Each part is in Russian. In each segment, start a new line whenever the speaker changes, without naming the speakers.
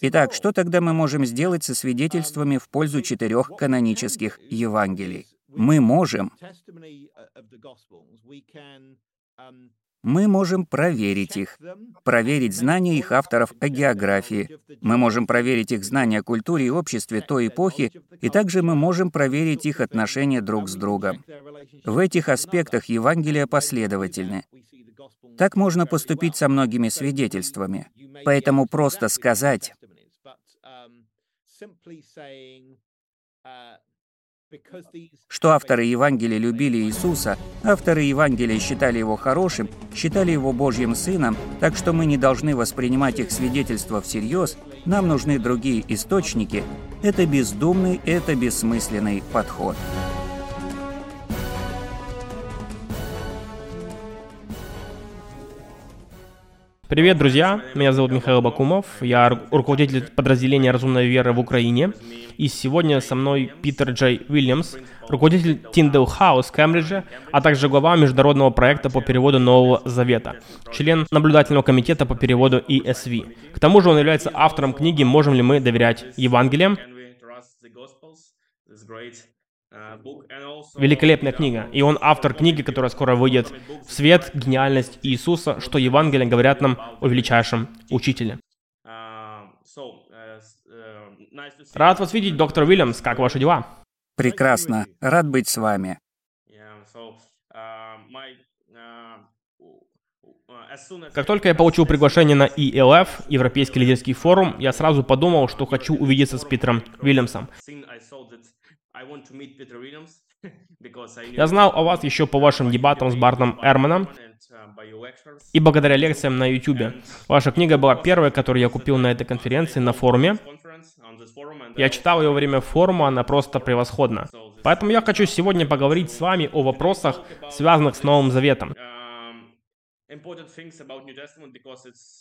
Итак, что тогда мы можем сделать со свидетельствами в пользу четырех канонических Евангелий? Мы можем мы можем проверить их, проверить знания их авторов о географии. Мы можем проверить их знания о культуре и обществе той эпохи, и также мы можем проверить их отношения друг с другом. В этих аспектах Евангелия последовательны. Так можно поступить со многими свидетельствами. Поэтому просто сказать что авторы Евангелия любили Иисуса, авторы Евангелия считали его хорошим, считали его Божьим Сыном, так что мы не должны воспринимать их свидетельства всерьез, нам нужны другие источники, это бездумный, это бессмысленный подход.
Привет, друзья! Меня зовут Михаил Бакумов, я руководитель подразделения «Разумная вера» в Украине. И сегодня со мной Питер Джей Уильямс, руководитель Tyndale House в Кембридже, а также глава международного проекта по переводу Нового Завета, член наблюдательного комитета по переводу ESV. К тому же он является автором книги «Можем ли мы доверять Евангелиям?» Великолепная книга. И он автор книги, которая скоро выйдет в свет, гениальность Иисуса, что Евангелие говорят нам о величайшем учителе. Рад вас видеть, доктор Уильямс. Как ваши дела?
Прекрасно. Рад быть с вами.
Как только я получил приглашение на ELF, Европейский лидерский форум, я сразу подумал, что хочу увидеться с Питером Уильямсом. Я знал о вас еще по вашим дебатам с Бартом Эрманом и благодаря лекциям на YouTube. Ваша книга была первой, которую я купил на этой конференции на форуме. Я читал ее во время форума, она просто превосходна. Поэтому я хочу сегодня поговорить с вами о вопросах, связанных с Новым Заветом.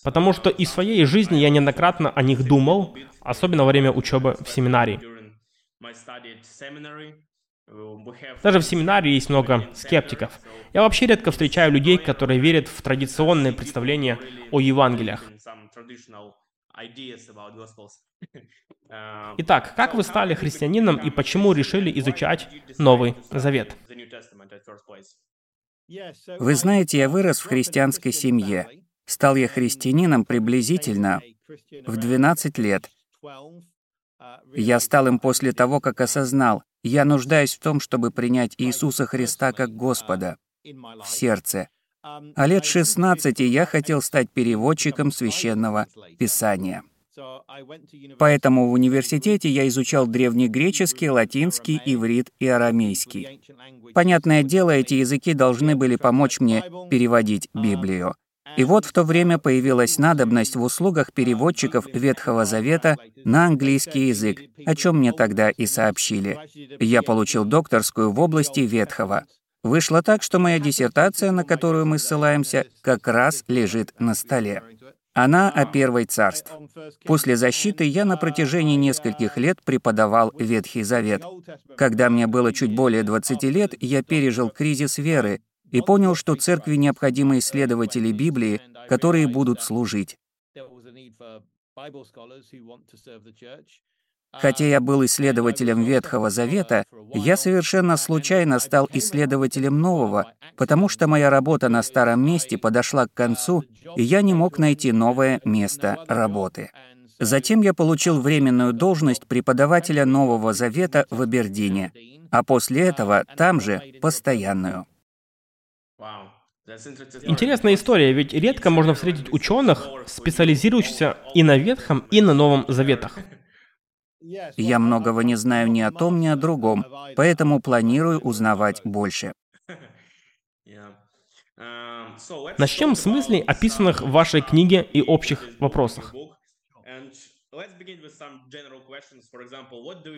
Потому что из своей жизни я неоднократно о них думал, особенно во время учебы в семинарии. Даже в семинарии есть много скептиков. Я вообще редко встречаю людей, которые верят в традиционные представления о Евангелиях. Итак, как вы стали христианином и почему решили изучать Новый Завет?
Вы знаете, я вырос в христианской семье. Стал я христианином приблизительно в 12 лет. Я стал им после того, как осознал, я нуждаюсь в том, чтобы принять Иисуса Христа как Господа в сердце. А лет 16 я хотел стать переводчиком священного писания. Поэтому в университете я изучал древнегреческий, латинский, иврит и арамейский. Понятное дело, эти языки должны были помочь мне переводить Библию. И вот в то время появилась надобность в услугах переводчиков Ветхого Завета на английский язык, о чем мне тогда и сообщили. Я получил докторскую в области Ветхого. Вышло так, что моя диссертация, на которую мы ссылаемся, как раз лежит на столе. Она о Первой Царств. После защиты я на протяжении нескольких лет преподавал Ветхий Завет. Когда мне было чуть более 20 лет, я пережил кризис веры, и понял, что церкви необходимы исследователи Библии, которые будут служить. Хотя я был исследователем Ветхого Завета, я совершенно случайно стал исследователем Нового, потому что моя работа на старом месте подошла к концу, и я не мог найти новое место работы. Затем я получил временную должность преподавателя Нового Завета в Абердине, а после этого там же постоянную.
Интересная история, ведь редко можно встретить ученых, специализирующихся и на Ветхом, и на Новом Заветах.
Я многого не знаю ни о том, ни о другом, поэтому планирую узнавать больше.
Начнем с мыслей, описанных в вашей книге и общих вопросах. К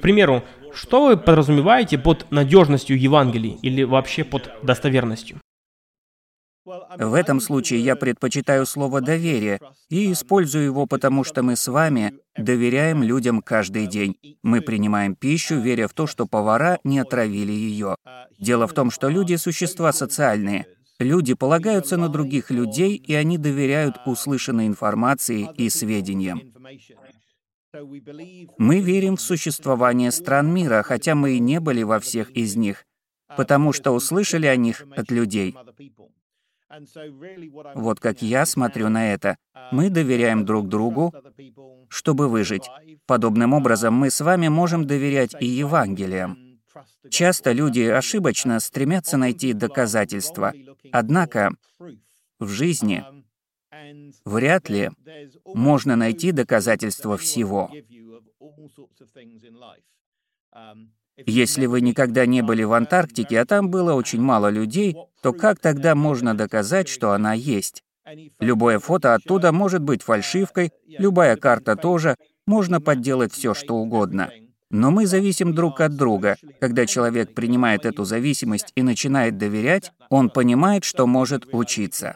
примеру, что вы подразумеваете под надежностью Евангелий или вообще под достоверностью?
В этом случае я предпочитаю слово «доверие» и использую его, потому что мы с вами доверяем людям каждый день. Мы принимаем пищу, веря в то, что повара не отравили ее. Дело в том, что люди — существа социальные. Люди полагаются на других людей, и они доверяют услышанной информации и сведениям. Мы верим в существование стран мира, хотя мы и не были во всех из них, потому что услышали о них от людей. Вот как я смотрю на это. Мы доверяем друг другу, чтобы выжить. Подобным образом мы с вами можем доверять и Евангелиям. Часто люди ошибочно стремятся найти доказательства. Однако в жизни вряд ли можно найти доказательства всего. Если вы никогда не были в Антарктике, а там было очень мало людей, то как тогда можно доказать, что она есть? Любое фото оттуда может быть фальшивкой, любая карта тоже, можно подделать все, что угодно. Но мы зависим друг от друга. Когда человек принимает эту зависимость и начинает доверять, он понимает, что может учиться.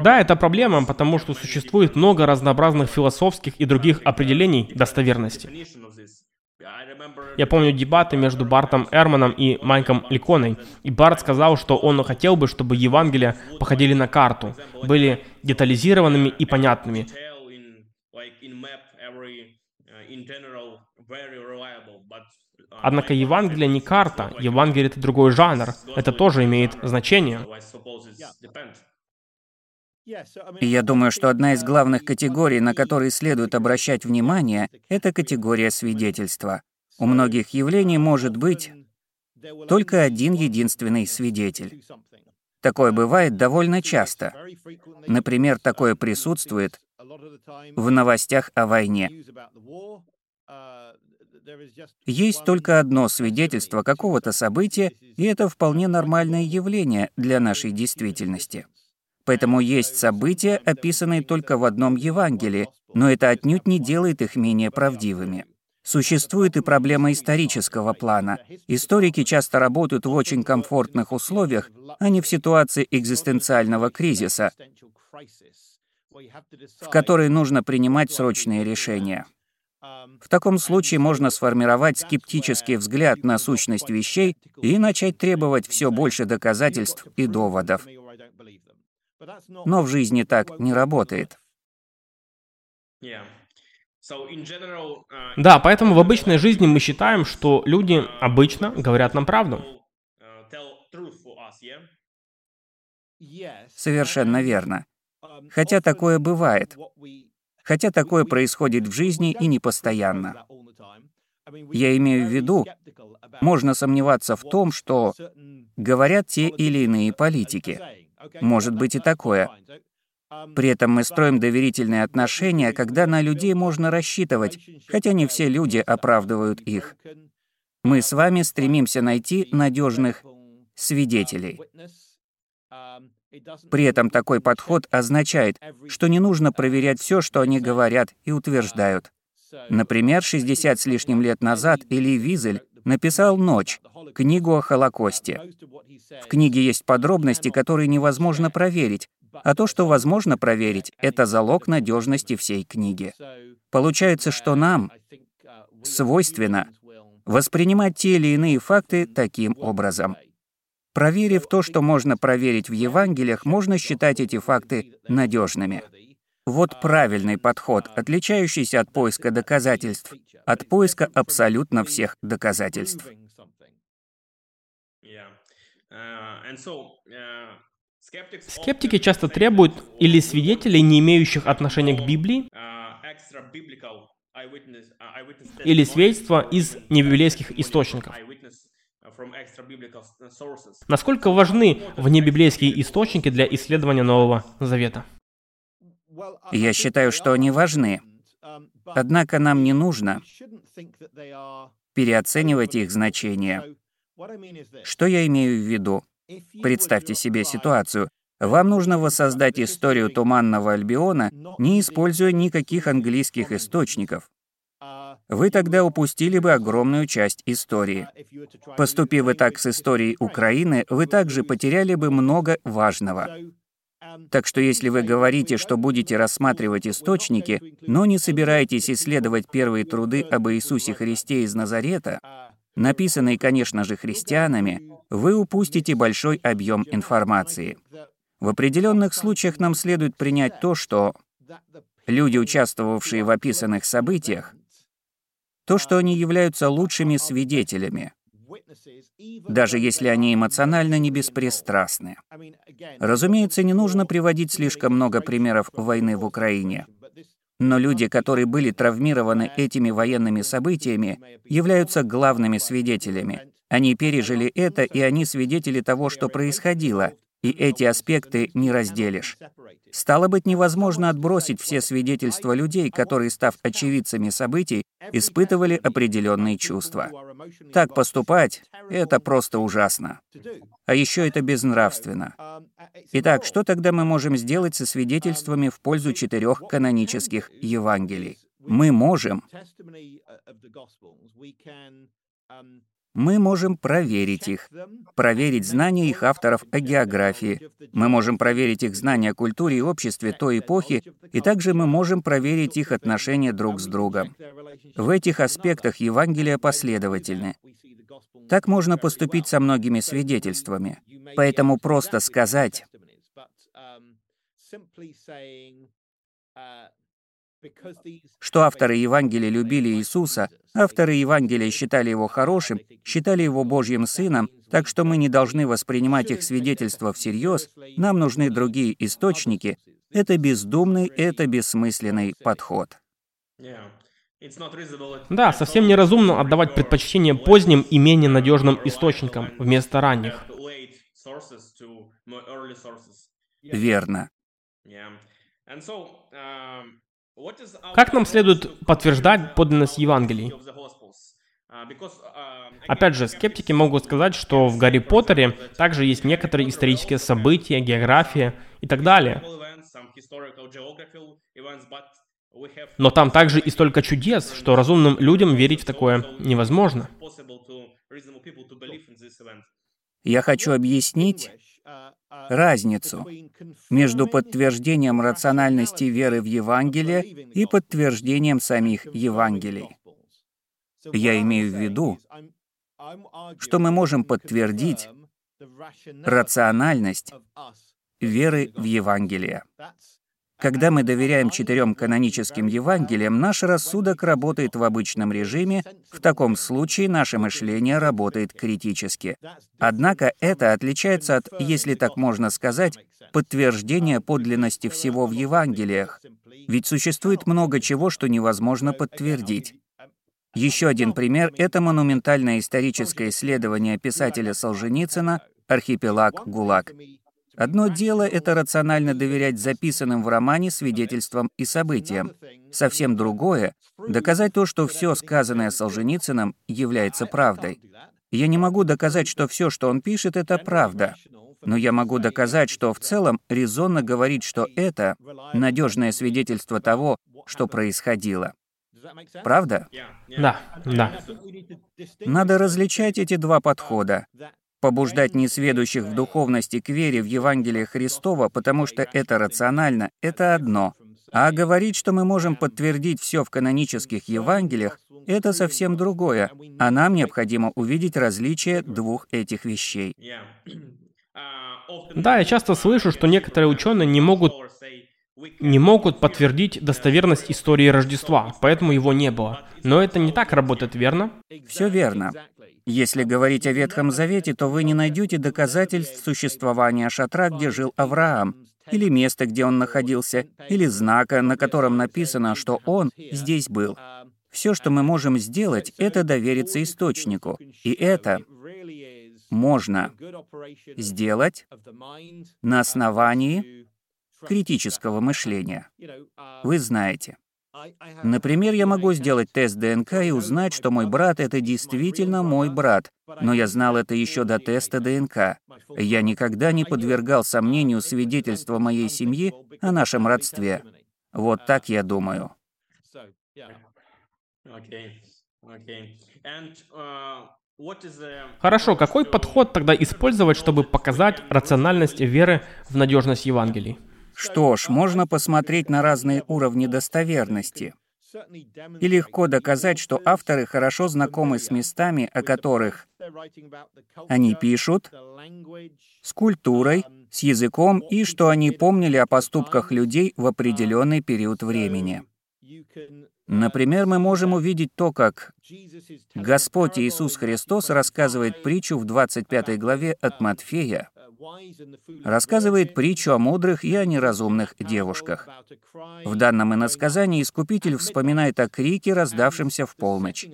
Да, это проблема, потому что существует много разнообразных философских и других определений достоверности. Я помню дебаты между Бартом Эрманом и Майком Ликоной, и Барт сказал, что он хотел бы, чтобы Евангелия походили на карту, были детализированными и понятными. Однако Евангелие не карта, Евангелие — это другой жанр. Это тоже имеет значение.
И я думаю, что одна из главных категорий, на которые следует обращать внимание, это категория свидетельства. У многих явлений может быть только один единственный свидетель. Такое бывает довольно часто. Например, такое присутствует в новостях о войне. Есть только одно свидетельство какого-то события, и это вполне нормальное явление для нашей действительности. Поэтому есть события, описанные только в одном Евангелии, но это отнюдь не делает их менее правдивыми. Существует и проблема исторического плана. Историки часто работают в очень комфортных условиях, а не в ситуации экзистенциального кризиса, в которой нужно принимать срочные решения. В таком случае можно сформировать скептический взгляд на сущность вещей и начать требовать все больше доказательств и доводов. Но в жизни так не работает.
Да, поэтому в обычной жизни мы считаем, что люди обычно говорят нам правду.
Совершенно верно. Хотя такое бывает. Хотя такое происходит в жизни и не постоянно. Я имею в виду, можно сомневаться в том, что говорят те или иные политики. Может быть и такое. При этом мы строим доверительные отношения, когда на людей можно рассчитывать, хотя не все люди оправдывают их. Мы с вами стремимся найти надежных свидетелей. При этом такой подход означает, что не нужно проверять все, что они говорят и утверждают. Например, 60 с лишним лет назад Эли Визель написал «Ночь», книгу о Холокосте. В книге есть подробности, которые невозможно проверить, а то, что возможно проверить, это залог надежности всей книги. Получается, что нам свойственно воспринимать те или иные факты таким образом — Проверив то, что можно проверить в Евангелиях, можно считать эти факты надежными. Вот правильный подход, отличающийся от поиска доказательств, от поиска абсолютно всех доказательств.
Скептики часто требуют или свидетелей, не имеющих отношения к Библии, или свидетельства из небиблейских источников. Насколько важны внебиблейские источники для исследования Нового Завета?
Я считаю, что они важны. Однако нам не нужно переоценивать их значение. Что я имею в виду? Представьте себе ситуацию. Вам нужно воссоздать историю Туманного Альбиона, не используя никаких английских источников вы тогда упустили бы огромную часть истории. Поступив вы так с историей Украины, вы также потеряли бы много важного. Так что если вы говорите, что будете рассматривать источники, но не собираетесь исследовать первые труды об Иисусе Христе из Назарета, написанные, конечно же, христианами, вы упустите большой объем информации. В определенных случаях нам следует принять то, что люди, участвовавшие в описанных событиях, то, что они являются лучшими свидетелями, даже если они эмоционально не беспристрастны. Разумеется, не нужно приводить слишком много примеров войны в Украине. Но люди, которые были травмированы этими военными событиями, являются главными свидетелями. Они пережили это, и они свидетели того, что происходило, и эти аспекты не разделишь. Стало быть, невозможно отбросить все свидетельства людей, которые, став очевидцами событий, испытывали определенные чувства. Так поступать — это просто ужасно. А еще это безнравственно. Итак, что тогда мы можем сделать со свидетельствами в пользу четырех канонических Евангелий? Мы можем мы можем проверить их, проверить знания их авторов о географии, мы можем проверить их знания о культуре и обществе той эпохи, и также мы можем проверить их отношения друг с другом. В этих аспектах Евангелия последовательны. Так можно поступить со многими свидетельствами. Поэтому просто сказать, что авторы Евангелия любили Иисуса, авторы Евангелия считали его хорошим, считали его Божьим Сыном, так что мы не должны воспринимать их свидетельства всерьез, нам нужны другие источники. Это бездумный, это бессмысленный подход.
Да, совсем неразумно отдавать предпочтение поздним и менее надежным источникам вместо ранних.
Верно.
Как нам следует подтверждать подлинность Евангелий? Опять же, скептики могут сказать, что в Гарри Поттере также есть некоторые исторические события, география и так далее. Но там также и столько чудес, что разумным людям верить в такое невозможно.
Я хочу объяснить разницу между подтверждением рациональности веры в Евангелие и подтверждением самих Евангелий. Я имею в виду, что мы можем подтвердить рациональность веры в Евангелие. Когда мы доверяем четырем каноническим Евангелиям, наш рассудок работает в обычном режиме, в таком случае наше мышление работает критически. Однако это отличается от, если так можно сказать, подтверждения подлинности всего в Евангелиях. Ведь существует много чего, что невозможно подтвердить. Еще один пример — это монументальное историческое исследование писателя Солженицына «Архипелаг ГУЛАГ». Одно дело — это рационально доверять записанным в романе свидетельствам и событиям. Совсем другое — доказать то, что все сказанное Солженицыным является правдой. Я не могу доказать, что все, что он пишет, это правда. Но я могу доказать, что в целом резонно говорить, что это надежное свидетельство того, что происходило. Правда?
Да, да.
Надо различать эти два подхода побуждать несведущих в духовности к вере в Евангелие Христова, потому что это рационально, это одно. А говорить, что мы можем подтвердить все в канонических Евангелиях, это совсем другое, а нам необходимо увидеть различие двух этих вещей.
Да, я часто слышу, что некоторые ученые не могут не могут подтвердить достоверность истории Рождества, поэтому его не было. Но это не так работает, верно?
Все верно. Если говорить о Ветхом Завете, то вы не найдете доказательств существования шатра, где жил Авраам, или места, где он находился, или знака, на котором написано, что он здесь был. Все, что мы можем сделать, это довериться источнику. И это можно сделать на основании критического мышления. Вы знаете. Например, я могу сделать тест ДНК и узнать, что мой брат — это действительно мой брат, но я знал это еще до теста ДНК. Я никогда не подвергал сомнению свидетельства моей семьи о нашем родстве. Вот так я думаю.
Хорошо, какой подход тогда использовать, чтобы показать рациональность веры в надежность Евангелий?
Что ж, можно посмотреть на разные уровни достоверности. И легко доказать, что авторы хорошо знакомы с местами, о которых Они пишут с культурой, с языком и что они помнили о поступках людей в определенный период времени. Например, мы можем увидеть то, как Господь Иисус Христос рассказывает притчу в 25 главе от Матфея, рассказывает притчу о мудрых и о неразумных девушках. В данном иносказании Искупитель вспоминает о крике, раздавшемся в полночь.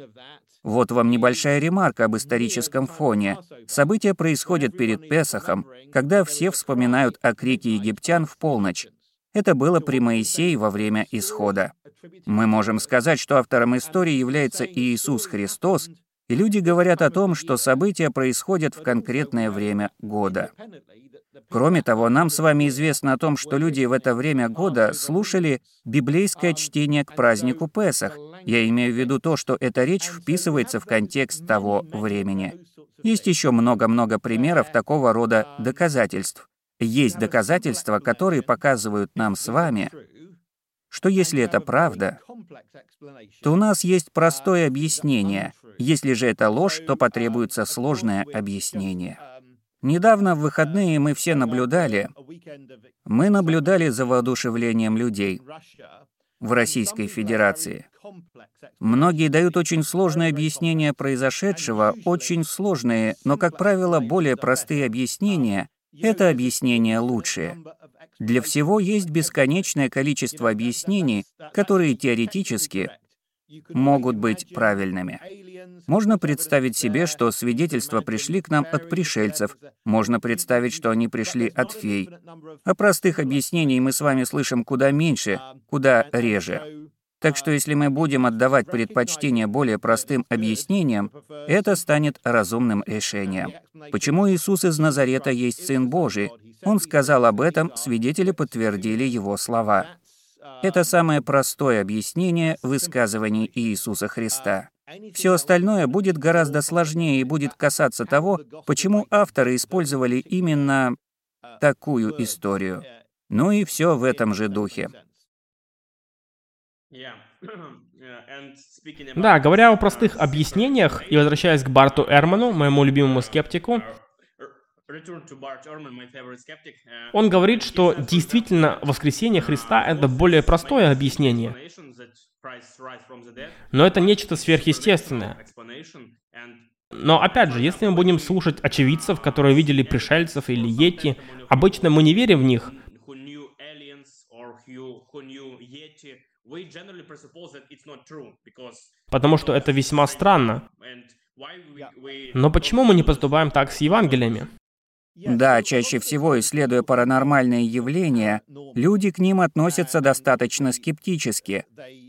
Вот вам небольшая ремарка об историческом фоне. События происходят перед Песохом, когда все вспоминают о крике египтян в полночь. Это было при Моисее во время исхода. Мы можем сказать, что автором истории является Иисус Христос, и люди говорят о том, что события происходят в конкретное время года. Кроме того, нам с вами известно о том, что люди в это время года слушали библейское чтение к празднику Песах. Я имею в виду то, что эта речь вписывается в контекст того времени. Есть еще много-много примеров такого рода доказательств. Есть доказательства, которые показывают нам с вами, что если это правда, то у нас есть простое объяснение. Если же это ложь, то потребуется сложное объяснение. Недавно в выходные мы все наблюдали, мы наблюдали за воодушевлением людей в Российской Федерации. Многие дают очень сложные объяснения произошедшего, очень сложные, но, как правило, более простые объяснения — это объяснения лучшие. Для всего есть бесконечное количество объяснений, которые теоретически могут быть правильными. Можно представить себе, что свидетельства пришли к нам от пришельцев. Можно представить, что они пришли от фей. О простых объяснений мы с вами слышим куда меньше, куда реже. Так что если мы будем отдавать предпочтение более простым объяснениям, это станет разумным решением. Почему Иисус из Назарета есть Сын Божий? Он сказал об этом, свидетели подтвердили его слова. Это самое простое объяснение высказываний Иисуса Христа. Все остальное будет гораздо сложнее и будет касаться того, почему авторы использовали именно такую историю. Ну и все в этом же духе.
Да, говоря о простых объяснениях и возвращаясь к Барту Эрману, моему любимому скептику, он говорит, что действительно воскресение Христа — это более простое объяснение. Но это нечто сверхъестественное. Но опять же, если мы будем слушать очевидцев, которые видели пришельцев или йети, обычно мы не верим в них. Потому что это весьма странно. Но почему мы не поступаем так с Евангелиями?
Да, чаще всего, исследуя паранормальные явления, люди к ним относятся достаточно скептически.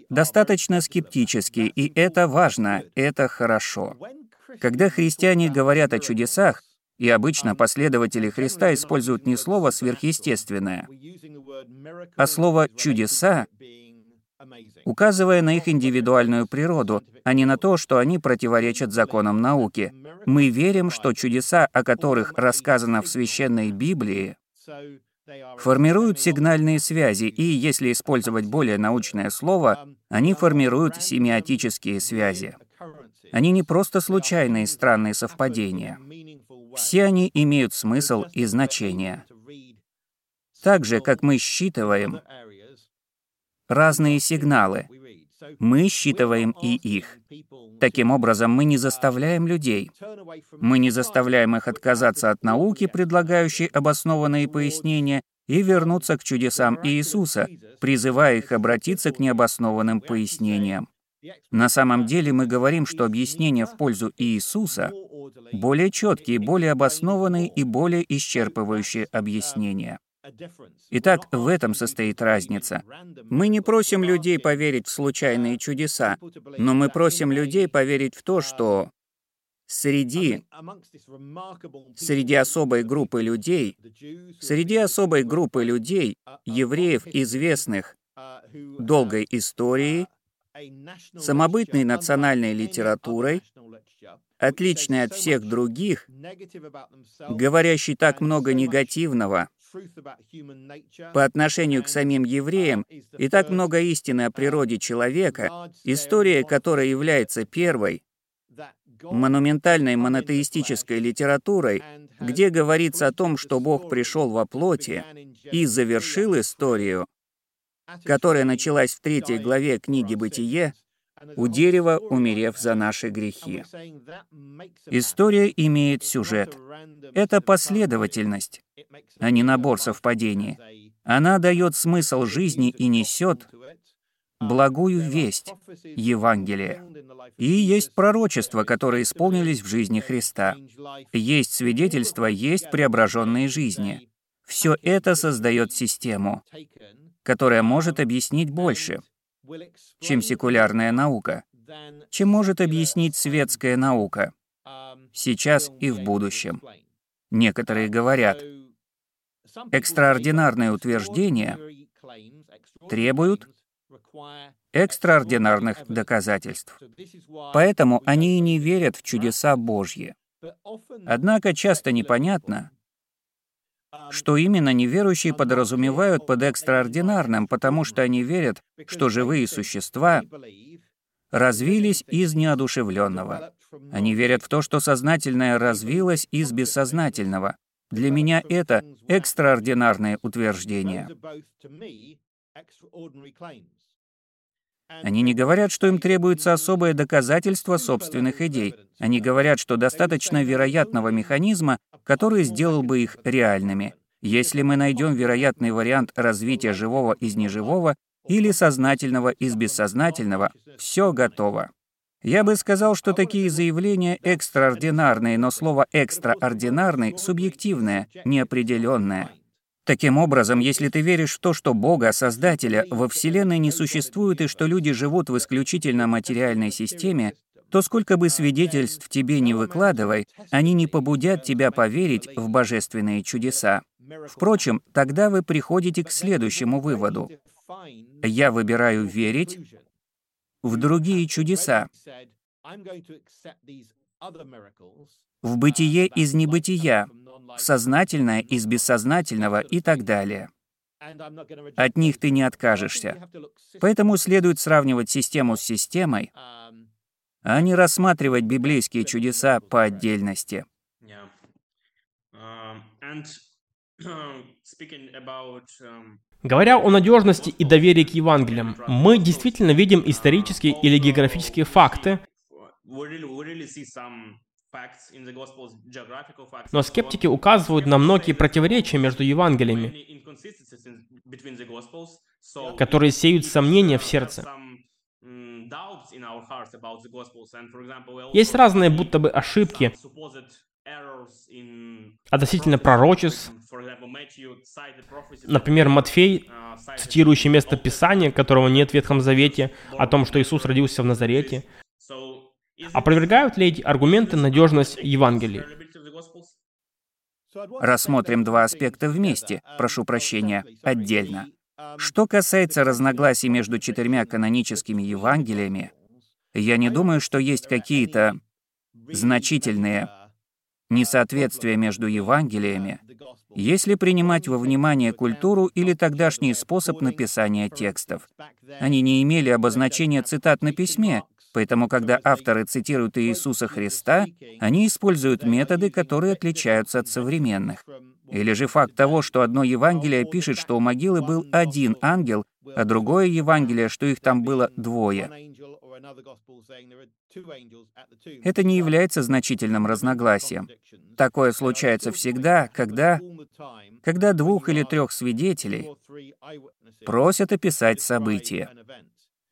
Достаточно скептически, и это важно, это хорошо. Когда христиане говорят о чудесах, и обычно последователи Христа используют не слово «сверхъестественное», а слово «чудеса», указывая на их индивидуальную природу, а не на то, что они противоречат законам науки. Мы верим, что чудеса, о которых рассказано в священной Библии, формируют сигнальные связи, и, если использовать более научное слово, они формируют семиотические связи. Они не просто случайные странные совпадения. Все они имеют смысл и значение. Так же, как мы считываем разные сигналы. Мы считываем и их. Таким образом, мы не заставляем людей. Мы не заставляем их отказаться от науки, предлагающей обоснованные пояснения, и вернуться к чудесам Иисуса, призывая их обратиться к необоснованным пояснениям. На самом деле мы говорим, что объяснения в пользу Иисуса более четкие, более обоснованные и более исчерпывающие объяснения. Итак, в этом состоит разница. Мы не просим людей поверить в случайные чудеса, но мы просим людей поверить в то, что среди, среди особой группы людей, среди особой группы людей, евреев, известных долгой историей, самобытной национальной литературой, отличной от всех других, говорящей так много негативного по отношению к самим евреям и так много истины о природе человека, история которой является первой, монументальной монотеистической литературой, где говорится о том, что Бог пришел во плоти и завершил историю, которая началась в третьей главе книги «Бытие», у дерева, умерев за наши грехи. История имеет сюжет. Это последовательность, а не набор совпадений. Она дает смысл жизни и несет благую весть, Евангелие. И есть пророчества, которые исполнились в жизни Христа. Есть свидетельства, есть преображенные жизни. Все это создает систему, которая может объяснить больше, чем секулярная наука, чем может объяснить светская наука, сейчас и в будущем. Некоторые говорят, экстраординарные утверждения требуют экстраординарных доказательств. Поэтому они и не верят в чудеса Божьи. Однако часто непонятно, что именно неверующие подразумевают под экстраординарным, потому что они верят, что живые существа развились из неодушевленного. Они верят в то, что сознательное развилось из бессознательного. Для меня это экстраординарное утверждение. Они не говорят, что им требуется особое доказательство собственных идей. Они говорят, что достаточно вероятного механизма, который сделал бы их реальными. Если мы найдем вероятный вариант развития живого из неживого или сознательного из бессознательного, все готово. Я бы сказал, что такие заявления экстраординарные, но слово «экстраординарный» субъективное, неопределенное. Таким образом, если ты веришь в то, что Бога, Создателя, во Вселенной не существует и что люди живут в исключительно материальной системе, то сколько бы свидетельств тебе не выкладывай, они не побудят тебя поверить в божественные чудеса. Впрочем, тогда вы приходите к следующему выводу. Я выбираю верить в другие чудеса, в бытие из небытия, сознательное из бессознательного и так далее. От них ты не откажешься. Поэтому следует сравнивать систему с системой, а не рассматривать библейские чудеса по отдельности.
Говоря о надежности и доверии к Евангелиям, мы действительно видим исторические или географические факты, но скептики указывают на многие противоречия между Евангелиями, которые сеют сомнения в сердце. Есть разные будто бы ошибки относительно пророчеств. Например, Матфей, цитирующий место Писания, которого нет в Ветхом Завете, о том, что Иисус родился в Назарете. Опровергают ли эти аргументы надежность Евангелия?
Рассмотрим два аспекта вместе, прошу прощения, отдельно. Что касается разногласий между четырьмя каноническими Евангелиями, я не думаю, что есть какие-то значительные несоответствия между Евангелиями, если принимать во внимание культуру или тогдашний способ написания текстов. Они не имели обозначения цитат на письме, Поэтому, когда авторы цитируют Иисуса Христа, они используют методы, которые отличаются от современных. Или же факт того, что одно Евангелие пишет, что у могилы был один ангел, а другое Евангелие, что их там было двое. Это не является значительным разногласием. Такое случается всегда, когда, когда двух или трех свидетелей просят описать события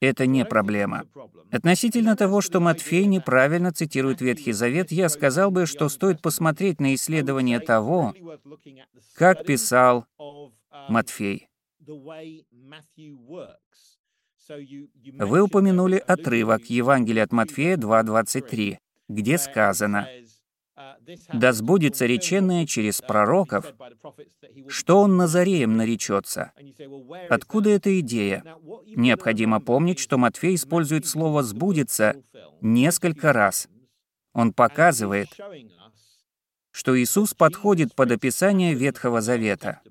это не проблема. Относительно того, что Матфей неправильно цитирует Ветхий Завет, я сказал бы, что стоит посмотреть на исследование того, как писал Матфей. Вы упомянули отрывок Евангелия от Матфея 2.23, где сказано да сбудется реченное через пророков, что он Назареем наречется. Откуда эта идея? Необходимо помнить, что Матфей использует слово «сбудется» несколько раз. Он показывает, что Иисус подходит под описание Ветхого Завета.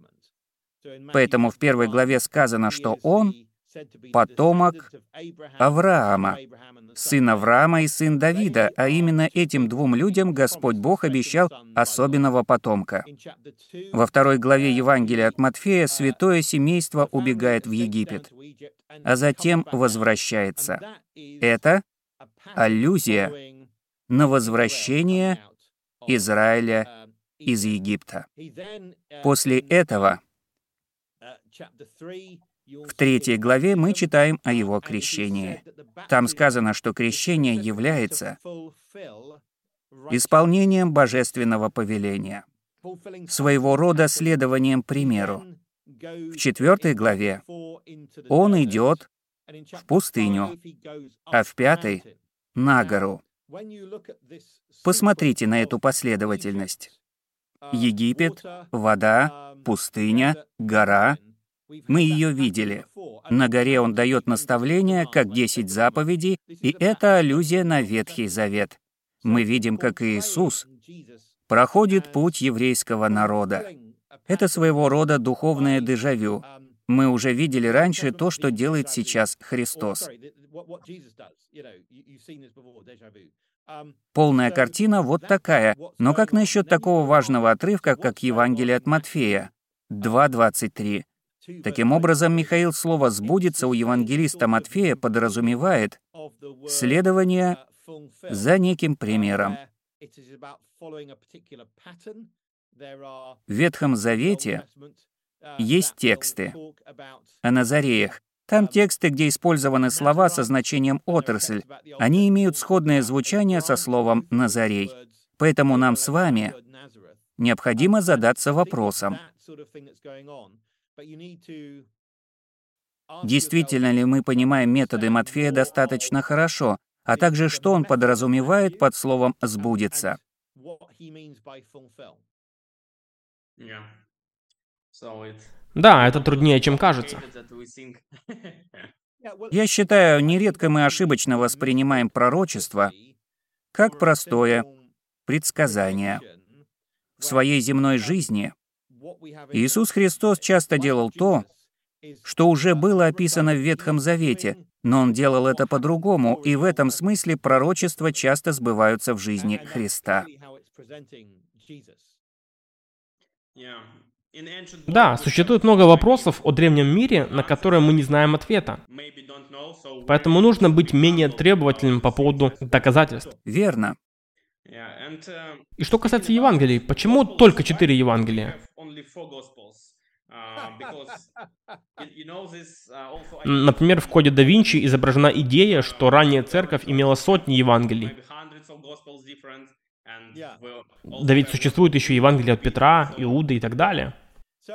Поэтому в первой главе сказано, что Он потомок Авраама, сын Авраама и сын Давида, а именно этим двум людям Господь Бог обещал особенного потомка. Во второй главе Евангелия от Матфея святое семейство убегает в Египет, а затем возвращается. Это аллюзия на возвращение Израиля из Египта. После этого в третьей главе мы читаем о его крещении. Там сказано, что крещение является исполнением божественного повеления, своего рода следованием примеру. В четвертой главе он идет в пустыню, а в пятой — на гору. Посмотрите на эту последовательность. Египет, вода, пустыня, гора — мы ее видели. На горе он дает наставления, как десять заповедей, и это аллюзия на Ветхий Завет. Мы видим, как Иисус проходит путь еврейского народа. Это своего рода духовное дежавю. Мы уже видели раньше то, что делает сейчас Христос. Полная картина вот такая, но как насчет такого важного отрывка, как Евангелие от Матфея 2.23? Таким образом, Михаил слово «сбудется» у евангелиста Матфея подразумевает следование за неким примером. В Ветхом Завете есть тексты о Назареях. Там тексты, где использованы слова со значением «отрасль». Они имеют сходное звучание со словом «назарей». Поэтому нам с вами необходимо задаться вопросом, Действительно ли мы понимаем методы Матфея достаточно хорошо, а также что он подразумевает под словом «сбудется»?
Да, это труднее, чем кажется.
Я считаю, нередко мы ошибочно воспринимаем пророчество как простое предсказание. В своей земной жизни Иисус Христос часто делал то, что уже было описано в Ветхом Завете, но Он делал это по-другому, и в этом смысле пророчества часто сбываются в жизни Христа.
Да, существует много вопросов о древнем мире, на которые мы не знаем ответа. Поэтому нужно быть менее требовательным по поводу доказательств.
Верно.
И что касается Евангелий, почему только четыре Евангелия? Например, в коде да Винчи изображена идея, что ранняя церковь имела сотни Евангелий. Да ведь существует еще Евангелие от Петра, Иуды и так далее.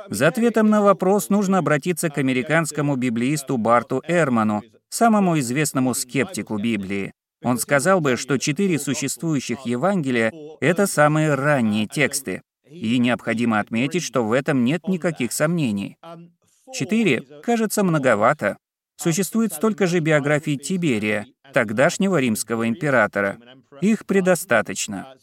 За ответом на вопрос нужно обратиться к американскому библеисту Барту Эрману, самому известному скептику Библии. Он сказал бы, что четыре существующих Евангелия — это самые ранние тексты. И необходимо отметить, что в этом нет никаких сомнений. Четыре кажется многовато. Существует столько же биографий Тиберия, тогдашнего римского императора. Их предостаточно.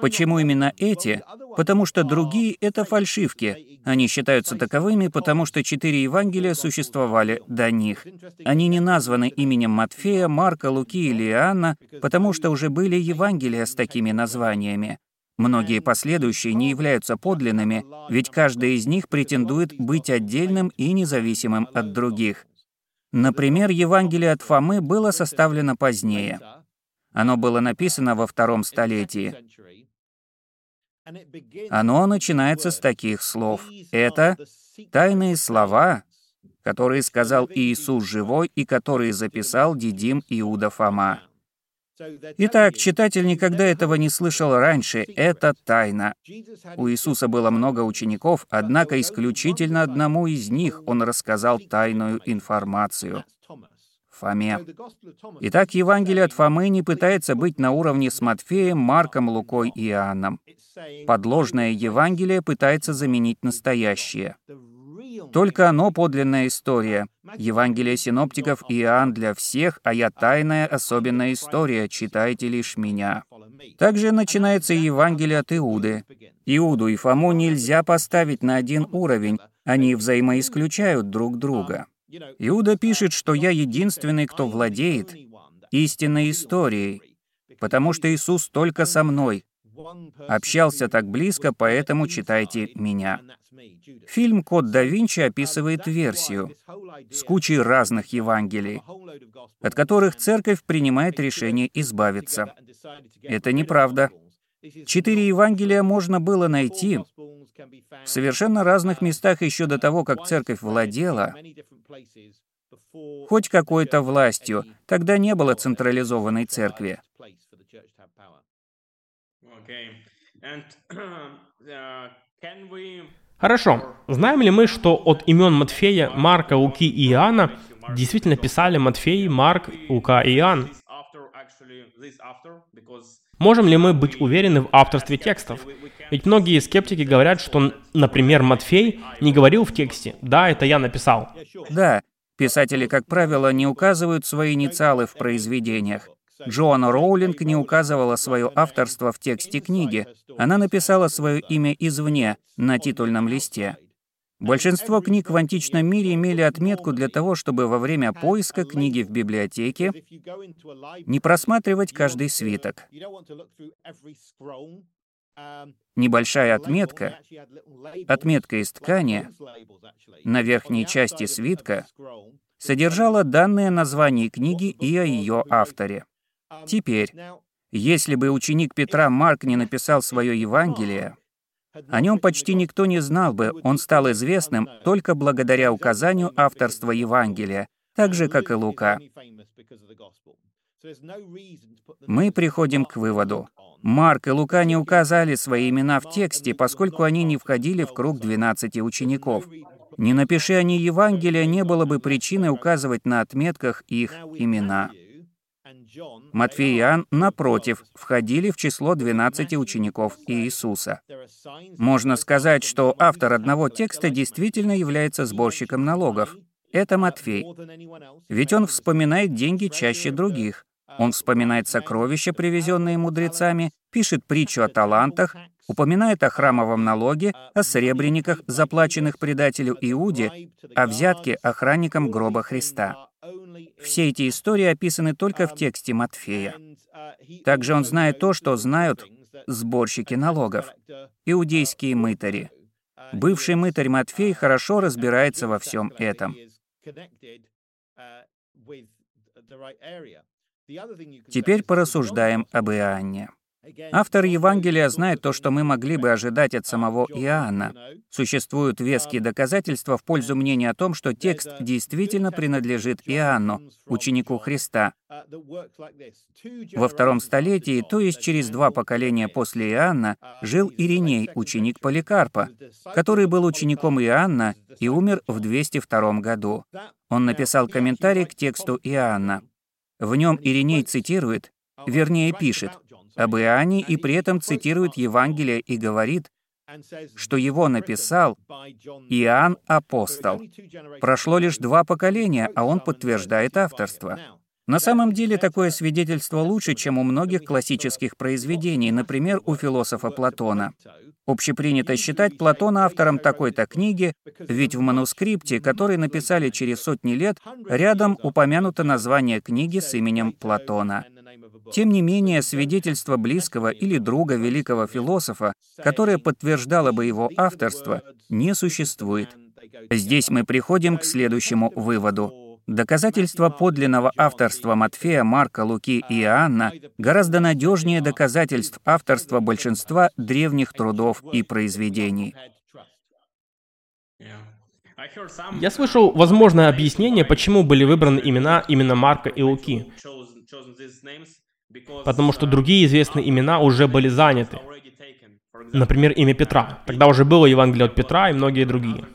Почему именно эти? Потому что другие — это фальшивки. Они считаются таковыми, потому что четыре Евангелия существовали до них. Они не названы именем Матфея, Марка, Луки или Иоанна, потому что уже были Евангелия с такими названиями. Многие последующие не являются подлинными, ведь каждый из них претендует быть отдельным и независимым от других. Например, Евангелие от Фомы было составлено позднее. Оно было написано во втором столетии. Оно начинается с таких слов. Это тайные слова, которые сказал Иисус живой и которые записал Дидим Иуда Фома. Итак, читатель никогда этого не слышал раньше. Это тайна. У Иисуса было много учеников, однако исключительно одному из них он рассказал тайную информацию. Фоме. Итак, Евангелие от Фомы не пытается быть на уровне с Матфеем, Марком, Лукой и Иоанном. Подложное Евангелие пытается заменить настоящее. Только оно подлинная история. Евангелие синоптиков Иоанн для всех, а я тайная особенная история, читайте лишь меня. Также начинается Евангелие от Иуды. Иуду и Фому нельзя поставить на один уровень, они взаимоисключают друг друга. Иуда пишет, что я единственный, кто владеет истинной историей, потому что Иисус только со мной. Общался так близко, поэтому читайте меня. Фильм «Код да Винчи» описывает версию с кучей разных Евангелий, от которых церковь принимает решение избавиться. Это неправда. Четыре Евангелия можно было найти в совершенно разных местах еще до того, как церковь владела хоть какой-то властью. Тогда не было централизованной церкви.
Хорошо. Знаем ли мы, что от имен Матфея, Марка, Луки и Иоанна действительно писали Матфей, Марк, Лука и Иоанн? Можем ли мы быть уверены в авторстве текстов? Ведь многие скептики говорят, что, например, Матфей не говорил в тексте «Да, это я написал».
Да, писатели, как правило, не указывают свои инициалы в произведениях. Джоанна Роулинг не указывала свое авторство в тексте книги. Она написала свое имя извне, на титульном листе. Большинство книг в античном мире имели отметку для того, чтобы во время поиска книги в библиотеке не просматривать каждый свиток. Небольшая отметка, отметка из ткани, на верхней части свитка содержала данные о названии книги и о ее авторе. Теперь, если бы ученик Петра Марк не написал свое Евангелие, о нем почти никто не знал бы, он стал известным только благодаря указанию авторства Евангелия, так же, как и Лука. Мы приходим к выводу. Марк и Лука не указали свои имена в тексте, поскольку они не входили в круг 12 учеников. Не напиши они Евангелия, не было бы причины указывать на отметках их имена. Матфей и Иоанн, напротив, входили в число 12 учеников Иисуса. Можно сказать, что автор одного текста действительно является сборщиком налогов. Это Матфей. Ведь он вспоминает деньги чаще других. Он вспоминает сокровища, привезенные мудрецами, пишет притчу о талантах, упоминает о храмовом налоге, о сребрениках, заплаченных предателю Иуде, о взятке охранникам гроба Христа. Все эти истории описаны только в тексте Матфея. Также он знает то, что знают сборщики налогов, иудейские мытари. Бывший мытарь Матфей хорошо разбирается во всем этом. Теперь порассуждаем об Иоанне. Автор Евангелия знает то, что мы могли бы ожидать от самого Иоанна. Существуют веские доказательства в пользу мнения о том, что текст действительно принадлежит Иоанну, ученику Христа. Во втором столетии, то есть через два поколения после Иоанна, жил Ириней, ученик Поликарпа, который был учеником Иоанна и умер в 202 году. Он написал комментарий к тексту Иоанна. В нем Ириней цитирует, вернее пишет, об Иоанне и при этом цитирует Евангелие и говорит, что его написал Иоанн Апостол. Прошло лишь два поколения, а он подтверждает авторство. На самом деле такое свидетельство лучше, чем у многих классических произведений, например, у философа Платона. Общепринято считать Платона автором такой-то книги, ведь в манускрипте, который написали через сотни лет, рядом упомянуто название книги с именем Платона. Тем не менее, свидетельство близкого или друга великого философа, которое подтверждало бы его авторство, не существует. Здесь мы приходим к следующему выводу. Доказательство подлинного авторства Матфея, Марка, Луки и Иоанна гораздо надежнее доказательств авторства большинства древних трудов и произведений.
Я слышал возможное объяснение, почему были выбраны имена именно Марка и Луки. Потому что другие известные имена уже были заняты. Например, имя Петра. Тогда уже было Евангелие от Петра и многие другие.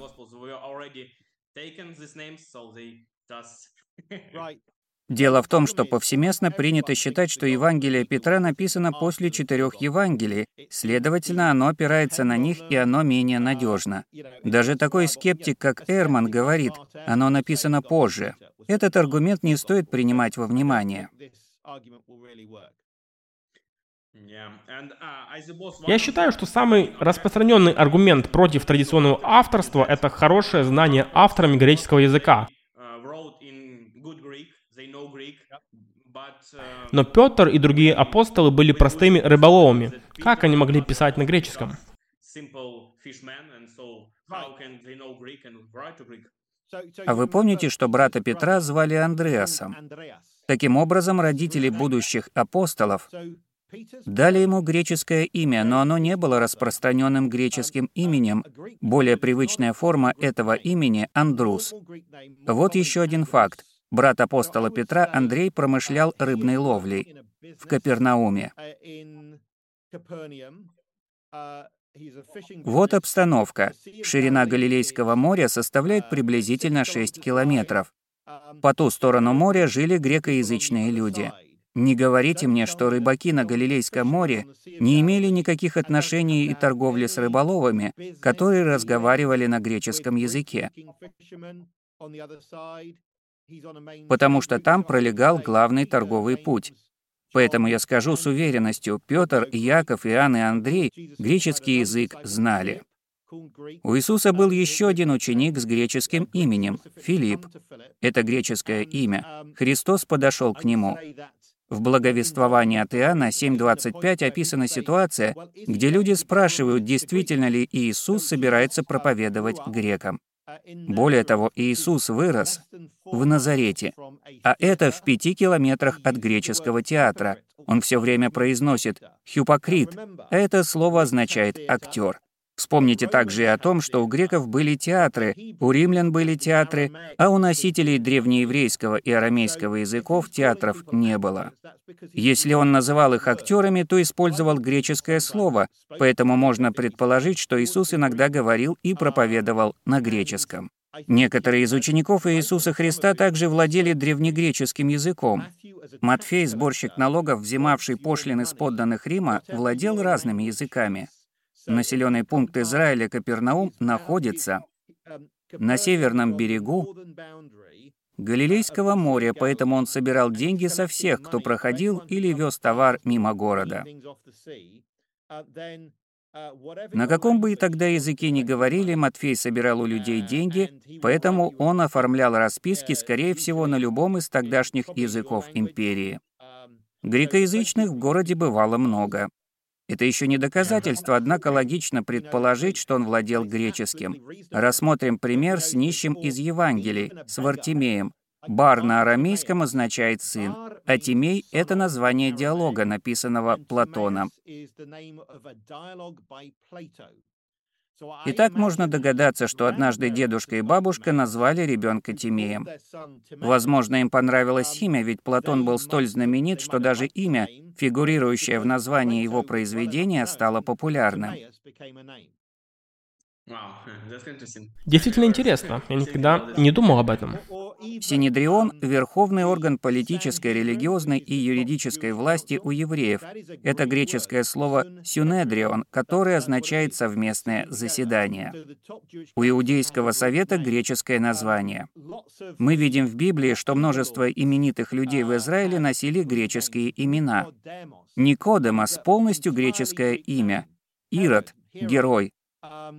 Дело в том, что повсеместно принято считать, что Евангелие Петра написано после четырех Евангелий, следовательно, оно опирается на них, и оно менее надежно. Даже такой скептик, как Эрман, говорит, оно написано позже. Этот аргумент не стоит принимать во внимание.
Я считаю, что самый распространенный аргумент против традиционного авторства — это хорошее знание авторами греческого языка. Но Петр и другие апостолы были простыми рыболовами. Как они могли писать на греческом?
А вы помните, что брата Петра звали Андреасом? Таким образом, родители будущих апостолов дали ему греческое имя, но оно не было распространенным греческим именем. Более привычная форма этого имени — Андрус. Вот еще один факт. Брат апостола Петра Андрей промышлял рыбной ловлей в Капернауме. Вот обстановка. Ширина Галилейского моря составляет приблизительно 6 километров. По ту сторону моря жили грекоязычные люди. Не говорите мне, что рыбаки на Галилейском море не имели никаких отношений и торговли с рыболовами, которые разговаривали на греческом языке. Потому что там пролегал главный торговый путь. Поэтому я скажу с уверенностью, Петр, Яков, Иоанн и Андрей греческий язык знали. У Иисуса был еще один ученик с греческим именем — Филипп. Это греческое имя. Христос подошел к нему. В благовествовании от Иоанна 7.25 описана ситуация, где люди спрашивают, действительно ли Иисус собирается проповедовать грекам. Более того, Иисус вырос в Назарете, а это в пяти километрах от греческого театра. Он все время произносит «хюпокрит», это слово означает «актер». Вспомните также и о том, что у греков были театры, у римлян были театры, а у носителей древнееврейского и арамейского языков театров не было. Если он называл их актерами, то использовал греческое слово, поэтому можно предположить, что Иисус иногда говорил и проповедовал на греческом. Некоторые из учеников Иисуса Христа также владели древнегреческим языком. Матфей, сборщик налогов, взимавший пошлины с подданных Рима, владел разными языками. Населенный пункт Израиля Капернаум находится на северном берегу Галилейского моря, поэтому он собирал деньги со всех, кто проходил или вез товар мимо города. На каком бы и тогда языке ни говорили, Матфей собирал у людей деньги, поэтому он оформлял расписки, скорее всего, на любом из тогдашних языков империи. Грекоязычных в городе бывало много. Это еще не доказательство, однако логично предположить, что он владел греческим. Рассмотрим пример с нищим из Евангелий, с Вартимеем. Бар на арамейском означает «сын», а Тимей — это название диалога, написанного Платоном. Итак, можно догадаться, что однажды дедушка и бабушка назвали ребенка Тимеем. Возможно, им понравилось имя, ведь Платон был столь знаменит, что даже имя, фигурирующее в названии его произведения, стало популярным.
Действительно интересно. Я никогда не думал об этом.
Синедрион — верховный орган политической, религиозной и юридической власти у евреев. Это греческое слово «сюнедрион», которое означает «совместное заседание». У Иудейского совета греческое название. Мы видим в Библии, что множество именитых людей в Израиле носили греческие имена. Никодемос — полностью греческое имя. Ирод — герой.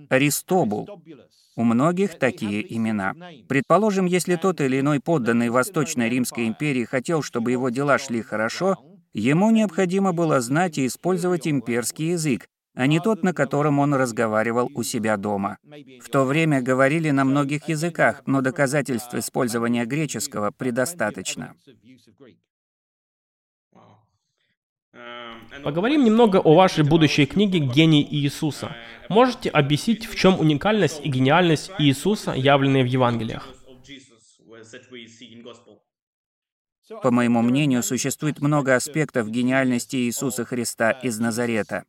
Аристобул. У многих такие имена. Предположим, если тот или иной подданный Восточной Римской империи хотел, чтобы его дела шли хорошо, ему необходимо было знать и использовать имперский язык, а не тот, на котором он разговаривал у себя дома. В то время говорили на многих языках, но доказательств использования греческого предостаточно.
Поговорим немного о вашей будущей книге «Гений Иисуса». Можете объяснить, в чем уникальность и гениальность Иисуса, явленные в Евангелиях?
По моему мнению, существует много аспектов гениальности Иисуса Христа из Назарета.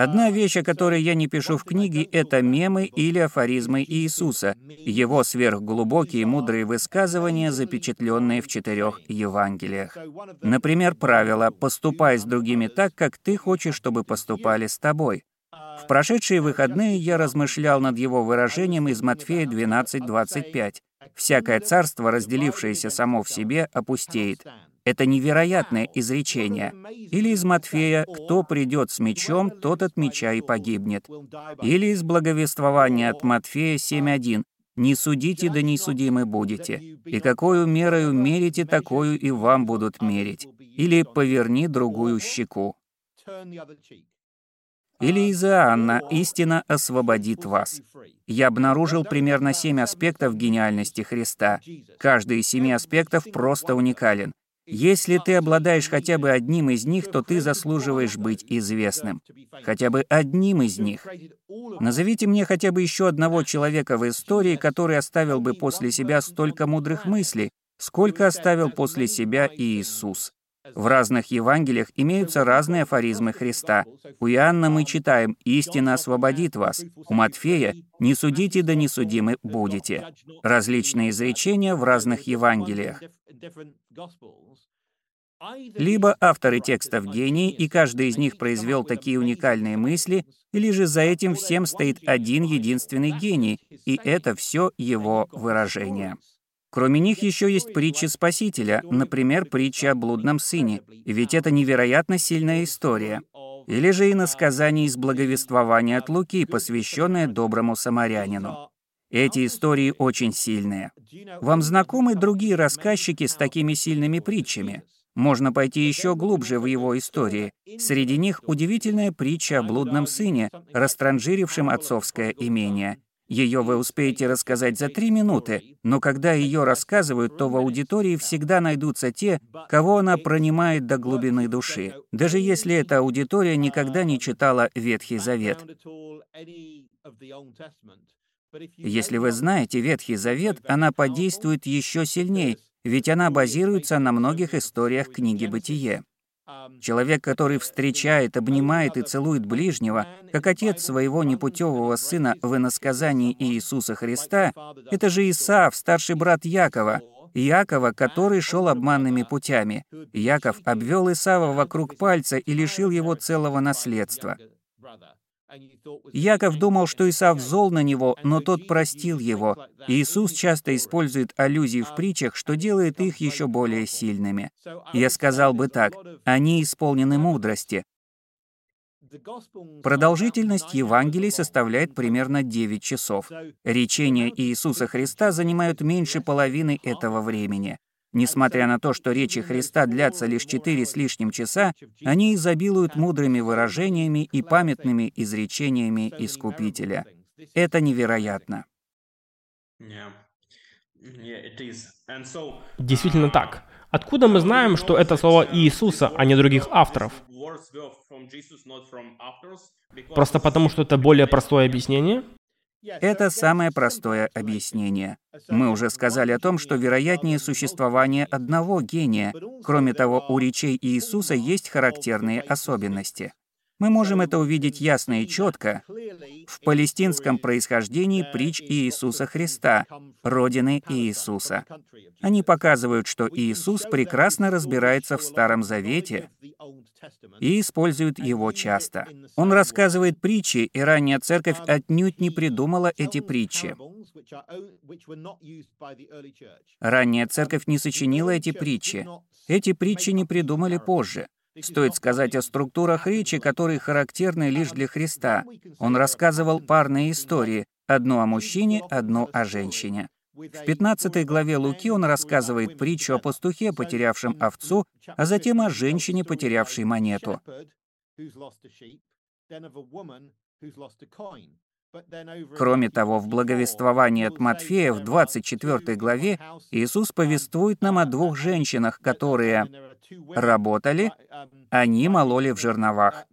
Одна вещь, о которой я не пишу в книге, это мемы или афоризмы Иисуса, его сверхглубокие мудрые высказывания, запечатленные в четырех Евангелиях. Например, правило «поступай с другими так, как ты хочешь, чтобы поступали с тобой». В прошедшие выходные я размышлял над его выражением из Матфея 12:25. «Всякое царство, разделившееся само в себе, опустеет. Это невероятное изречение. Или из Матфея «Кто придет с мечом, тот от меча и погибнет». Или из благовествования от Матфея 7.1 «Не судите, да не судимы будете, и какую мерою мерите, такую и вам будут мерить». Или «Поверни другую щеку». Или из Иоанна «Истина освободит вас». Я обнаружил примерно семь аспектов гениальности Христа. Каждый из семи аспектов просто уникален. Если ты обладаешь хотя бы одним из них, то ты заслуживаешь быть известным. Хотя бы одним из них. Назовите мне хотя бы еще одного человека в истории, который оставил бы после себя столько мудрых мыслей, сколько оставил после себя Иисус. В разных Евангелиях имеются разные афоризмы Христа. У Иоанна мы читаем «Истина освободит вас». У Матфея «Не судите, да не судимы будете». Различные изречения в разных Евангелиях. Либо авторы текстов гении, и каждый из них произвел такие уникальные мысли, или же за этим всем стоит один единственный гений, и это все его выражение. Кроме них еще есть притчи Спасителя, например, притча о блудном сыне, ведь это невероятно сильная история. Или же и насказание из благовествования от Луки, посвященное доброму самарянину. Эти истории очень сильные. Вам знакомы другие рассказчики с такими сильными притчами? Можно пойти еще глубже в его истории. Среди них удивительная притча о блудном сыне, растранжирившем отцовское имение. Ее вы успеете рассказать за три минуты, но когда ее рассказывают, то в аудитории всегда найдутся те, кого она пронимает до глубины души, даже если эта аудитория никогда не читала Ветхий Завет. Если вы знаете Ветхий Завет, она подействует еще сильнее, ведь она базируется на многих историях книги «Бытие». Человек, который встречает, обнимает и целует ближнего, как отец своего непутевого сына в иносказании Иисуса Христа, это же Исаав, старший брат Якова, Якова, который шел обманными путями. Яков обвел Исава вокруг пальца и лишил его целого наследства. Яков думал, что Исав зол на него, но тот простил его. Иисус часто использует аллюзии в притчах, что делает их еще более сильными. Я сказал бы так, они исполнены мудрости. Продолжительность Евангелий составляет примерно 9 часов. Речения Иисуса Христа занимают меньше половины этого времени. Несмотря на то, что речи Христа длятся лишь четыре с лишним часа, они изобилуют мудрыми выражениями и памятными изречениями Искупителя. Это невероятно.
Действительно так. Откуда мы знаем, что это слово Иисуса, а не других авторов? Просто потому, что это более простое объяснение?
Это самое простое объяснение. Мы уже сказали о том, что вероятнее существование одного гения. Кроме того, у речей Иисуса есть характерные особенности. Мы можем это увидеть ясно и четко в палестинском происхождении притч Иисуса Христа, родины Иисуса. Они показывают, что Иисус прекрасно разбирается в Старом Завете и использует его часто. Он рассказывает притчи, и ранняя церковь отнюдь не придумала эти притчи. Ранняя церковь не сочинила эти притчи. Эти притчи не придумали позже. Стоит сказать о структурах речи, которые характерны лишь для Христа. Он рассказывал парные истории, одну о мужчине, одну о женщине. В 15 главе Луки он рассказывает притчу о пастухе, потерявшем овцу, а затем о женщине, потерявшей монету. Кроме того, в благовествовании от Матфея в 24 главе Иисус повествует нам о двух женщинах, которые работали, они мололи в жерновах.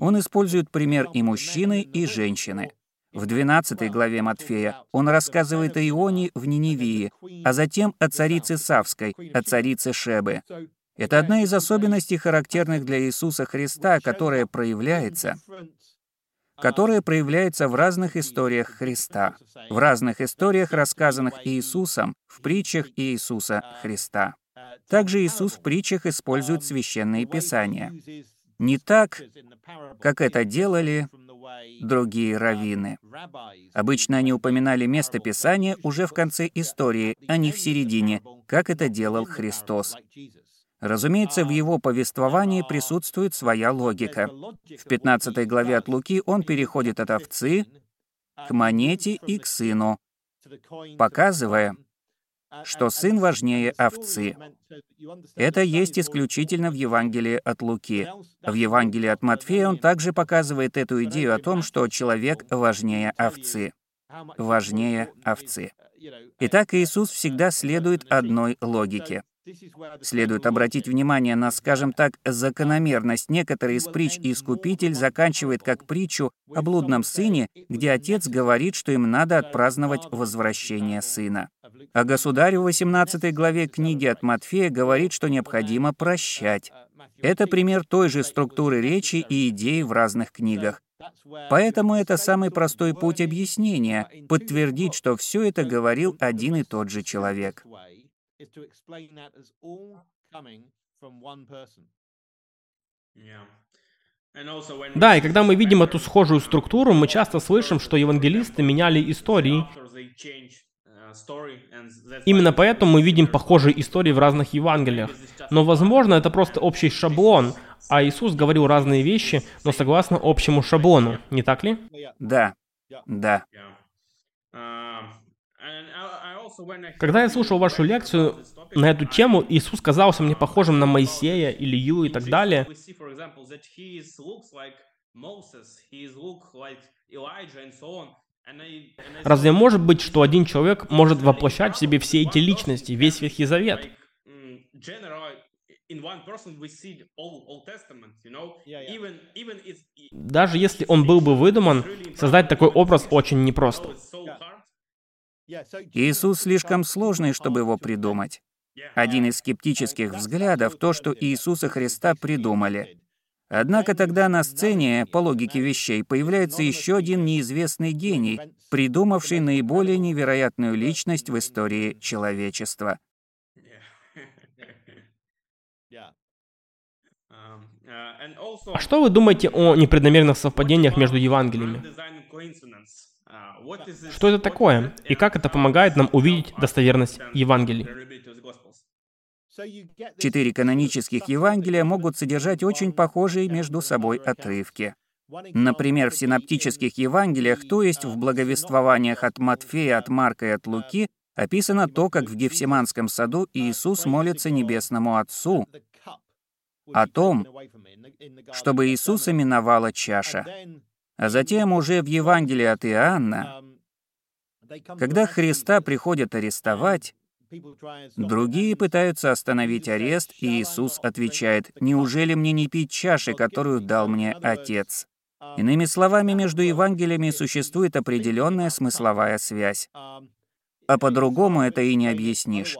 Он использует пример и мужчины, и женщины. В 12 главе Матфея он рассказывает о Ионе в Ниневии, а затем о царице Савской, о царице Шебы. Это одна из особенностей, характерных для Иисуса Христа, которая проявляется которая проявляется в разных историях Христа, в разных историях, рассказанных Иисусом, в притчах Иисуса Христа. Также Иисус в притчах использует священные писания. Не так, как это делали другие раввины. Обычно они упоминали место Писания уже в конце истории, а не в середине, как это делал Христос. Разумеется, в его повествовании присутствует своя логика. В 15 главе от Луки он переходит от овцы к монете и к сыну, показывая, что сын важнее овцы. Это есть исключительно в Евангелии от Луки. В Евангелии от Матфея он также показывает эту идею о том, что человек важнее овцы. Важнее овцы. Итак, Иисус всегда следует одной логике. Следует обратить внимание на, скажем так, закономерность. Некоторые из притч Искупитель заканчивает как притчу о блудном сыне, где отец говорит, что им надо отпраздновать возвращение сына. А государь в 18 главе книги от Матфея говорит, что необходимо прощать. Это пример той же структуры речи и идеи в разных книгах. Поэтому это самый простой путь объяснения — подтвердить, что все это говорил один и тот же человек.
Да, и когда мы видим эту схожую структуру, мы часто слышим, что евангелисты меняли истории. Именно поэтому мы видим похожие истории в разных Евангелиях. Но, возможно, это просто общий шаблон, а Иисус говорил разные вещи, но согласно общему шаблону, не так ли?
Да, да.
Когда я слушал вашу лекцию на эту тему, Иисус казался мне похожим на Моисея, Илью и так далее. Разве может быть, что один человек может воплощать в себе все эти личности, весь Ветхий Завет? Даже если он был бы выдуман, создать такой образ очень непросто.
Иисус слишком сложный, чтобы его придумать. Один из скептических взглядов — то, что Иисуса Христа придумали. Однако тогда на сцене, по логике вещей, появляется еще один неизвестный гений, придумавший наиболее невероятную личность в истории человечества.
А что вы думаете о непреднамеренных совпадениях между Евангелиями? Что это такое? И как это помогает нам увидеть достоверность Евангелий?
Четыре канонических Евангелия могут содержать очень похожие между собой отрывки. Например, в синоптических Евангелиях, то есть в благовествованиях от Матфея, от Марка и от Луки, описано то, как в Гефсиманском саду Иисус молится Небесному Отцу о том, чтобы Иисуса миновала чаша. А затем уже в Евангелии от Иоанна, когда Христа приходят арестовать, Другие пытаются остановить арест, и Иисус отвечает, «Неужели мне не пить чаши, которую дал мне Отец?» Иными словами, между Евангелиями существует определенная смысловая связь. А по-другому это и не объяснишь.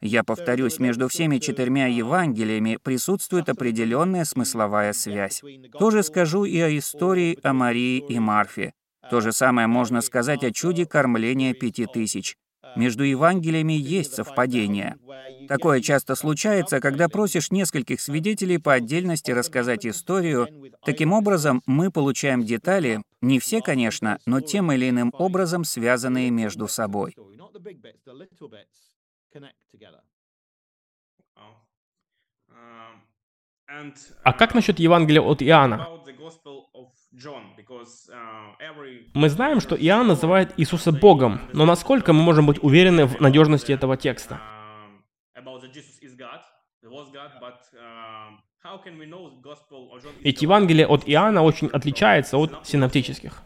Я повторюсь, между всеми четырьмя Евангелиями присутствует определенная смысловая связь. То же скажу и о истории о Марии и Марфе. То же самое можно сказать о чуде кормления пяти тысяч. Между Евангелиями есть совпадение. Такое часто случается, когда просишь нескольких свидетелей по отдельности рассказать историю. Таким образом, мы получаем детали, не все, конечно, но тем или иным образом связанные между собой.
А как насчет Евангелия от Иоанна? Мы знаем, что Иоанн называет Иисуса Богом, но насколько мы можем быть уверены в надежности этого текста? Ведь Евангелие от Иоанна очень отличается от синоптических.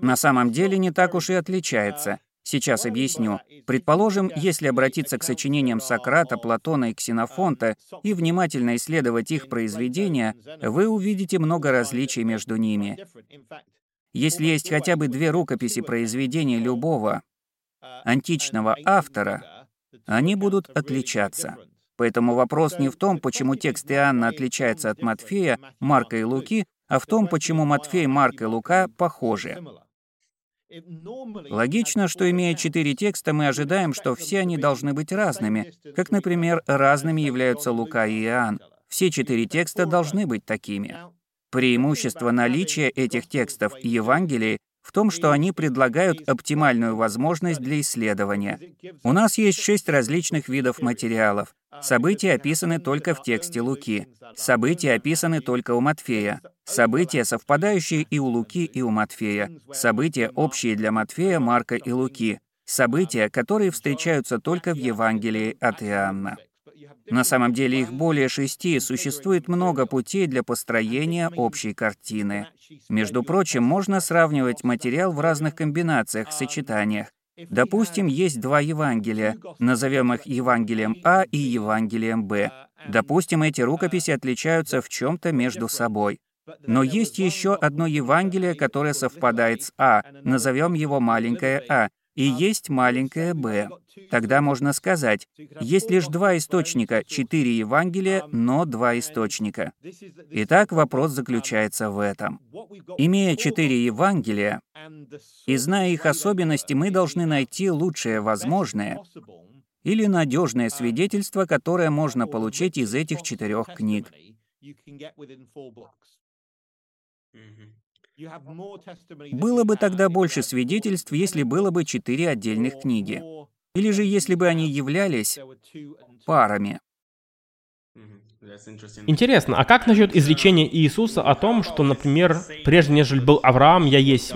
На самом деле не так уж и отличается. Сейчас объясню. Предположим, если обратиться к сочинениям Сократа, Платона и Ксенофонта и внимательно исследовать их произведения, вы увидите много различий между ними. Если есть хотя бы две рукописи произведений любого античного автора, они будут отличаться. Поэтому вопрос не в том, почему текст Иоанна отличается от Матфея, Марка и Луки, а в том, почему Матфей, Марк и Лука похожи. Логично, что имея четыре текста, мы ожидаем, что все они должны быть разными, как, например, разными являются Лука и Иоанн. Все четыре текста должны быть такими. Преимущество наличия этих текстов Евангелии в том, что они предлагают оптимальную возможность для исследования. У нас есть шесть различных видов материалов. События описаны только в тексте Луки. События описаны только у Матфея. События, совпадающие и у Луки, и у Матфея. События, общие для Матфея, Марка и Луки. События, которые встречаются только в Евангелии от Иоанна. На самом деле их более шести, существует много путей для построения общей картины. Между прочим, можно сравнивать материал в разных комбинациях, сочетаниях. Допустим, есть два Евангелия, назовем их Евангелием А и Евангелием Б. Допустим, эти рукописи отличаются в чем-то между собой. Но есть еще одно Евангелие, которое совпадает с А, назовем его маленькое А, и есть маленькое «б». Тогда можно сказать, есть лишь два источника, четыре Евангелия, но два источника. Итак, вопрос заключается в этом. Имея четыре Евангелия, и зная их особенности, мы должны найти лучшее возможное или надежное свидетельство, которое можно получить из этих четырех книг. Было бы тогда больше свидетельств, если было бы четыре отдельных книги. Или же если бы они являлись парами.
Интересно, а как насчет изречения Иисуса о том, что, например, прежде нежели был Авраам, я есть?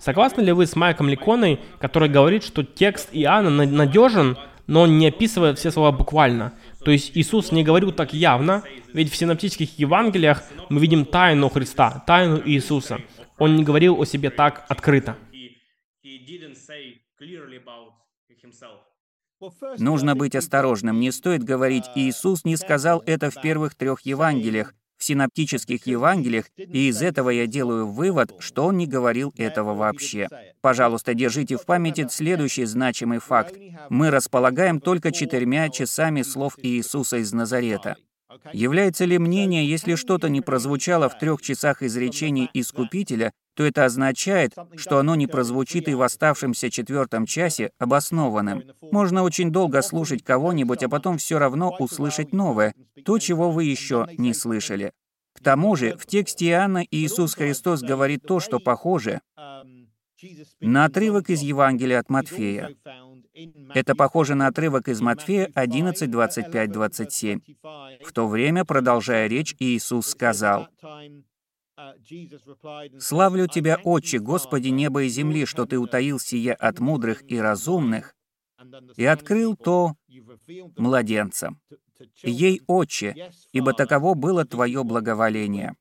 Согласны ли вы с Майком Ликоной, который говорит, что текст Иоанна надежен, но он не описывает все слова буквально? То есть Иисус не говорил так явно, ведь в синоптических Евангелиях мы видим тайну Христа, тайну Иисуса. Он не говорил о себе так открыто.
Нужно быть осторожным. Не стоит говорить, Иисус не сказал это в первых трех Евангелиях, в синоптических Евангелиях, и из этого я делаю вывод, что он не говорил этого вообще. Пожалуйста, держите в памяти следующий значимый факт. Мы располагаем только четырьмя часами слов Иисуса из Назарета. Является ли мнение, если что-то не прозвучало в трех часах изречений Искупителя, то это означает, что оно не прозвучит и в оставшемся четвертом часе обоснованным. Можно очень долго слушать кого-нибудь, а потом все равно услышать новое, то, чего вы еще не слышали. К тому же, в тексте Иоанна Иисус Христос говорит то, что похоже на отрывок из Евангелия от Матфея. Это похоже на отрывок из Матфея 11, 25, 27. В то время, продолжая речь, Иисус сказал, «Славлю Тебя, Отче, Господи неба и земли, что Ты утаил сие от мудрых и разумных и открыл то младенцам. Ей, Отче, ибо таково было Твое благоволение.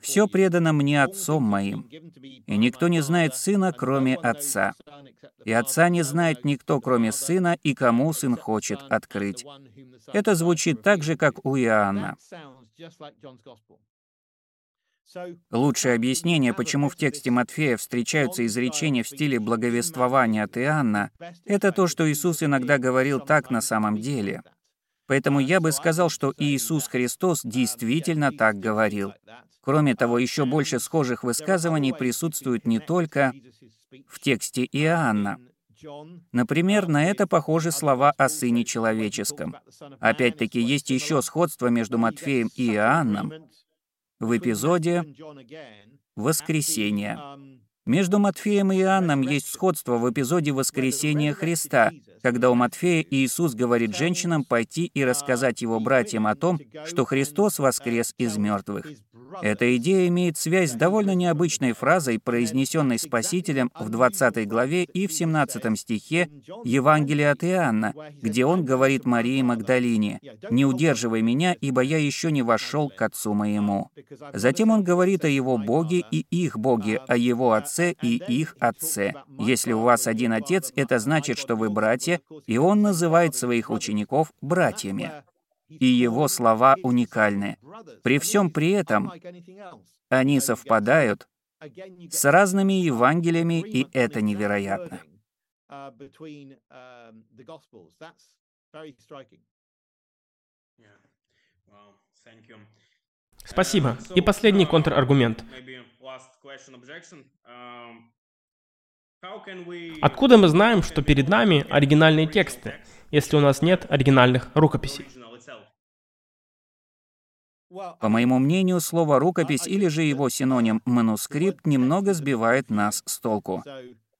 Все предано мне Отцом моим, и никто не знает Сына, кроме Отца. И Отца не знает никто, кроме Сына, и кому Сын хочет открыть. Это звучит так же, как у Иоанна. Лучшее объяснение, почему в тексте Матфея встречаются изречения в стиле благовествования от Иоанна, это то, что Иисус иногда говорил так на самом деле. Поэтому я бы сказал, что Иисус Христос действительно так говорил. Кроме того, еще больше схожих высказываний присутствует не только в тексте Иоанна. Например, на это похожи слова о Сыне Человеческом. Опять-таки, есть еще сходство между Матфеем и Иоанном в эпизоде «Воскресение». Между Матфеем и Иоанном есть сходство в эпизоде воскресения Христа, когда у Матфея Иисус говорит женщинам пойти и рассказать его братьям о том, что Христос воскрес из мертвых. Эта идея имеет связь с довольно необычной фразой, произнесенной Спасителем в 20 главе и в 17 стихе Евангелия от Иоанна, где он говорит Марии Магдалине, «Не удерживай меня, ибо я еще не вошел к Отцу моему». Затем он говорит о его Боге и их Боге, о его Отце и их Отце. Если у вас один Отец, это значит, что вы братья, и он называет своих учеников братьями и его слова уникальны. При всем при этом они совпадают с разными Евангелиями, и это невероятно.
Спасибо. И последний контраргумент. Откуда мы знаем, что перед нами оригинальные тексты, если у нас нет оригинальных рукописей?
По моему мнению, слово «рукопись» или же его синоним «манускрипт» немного сбивает нас с толку.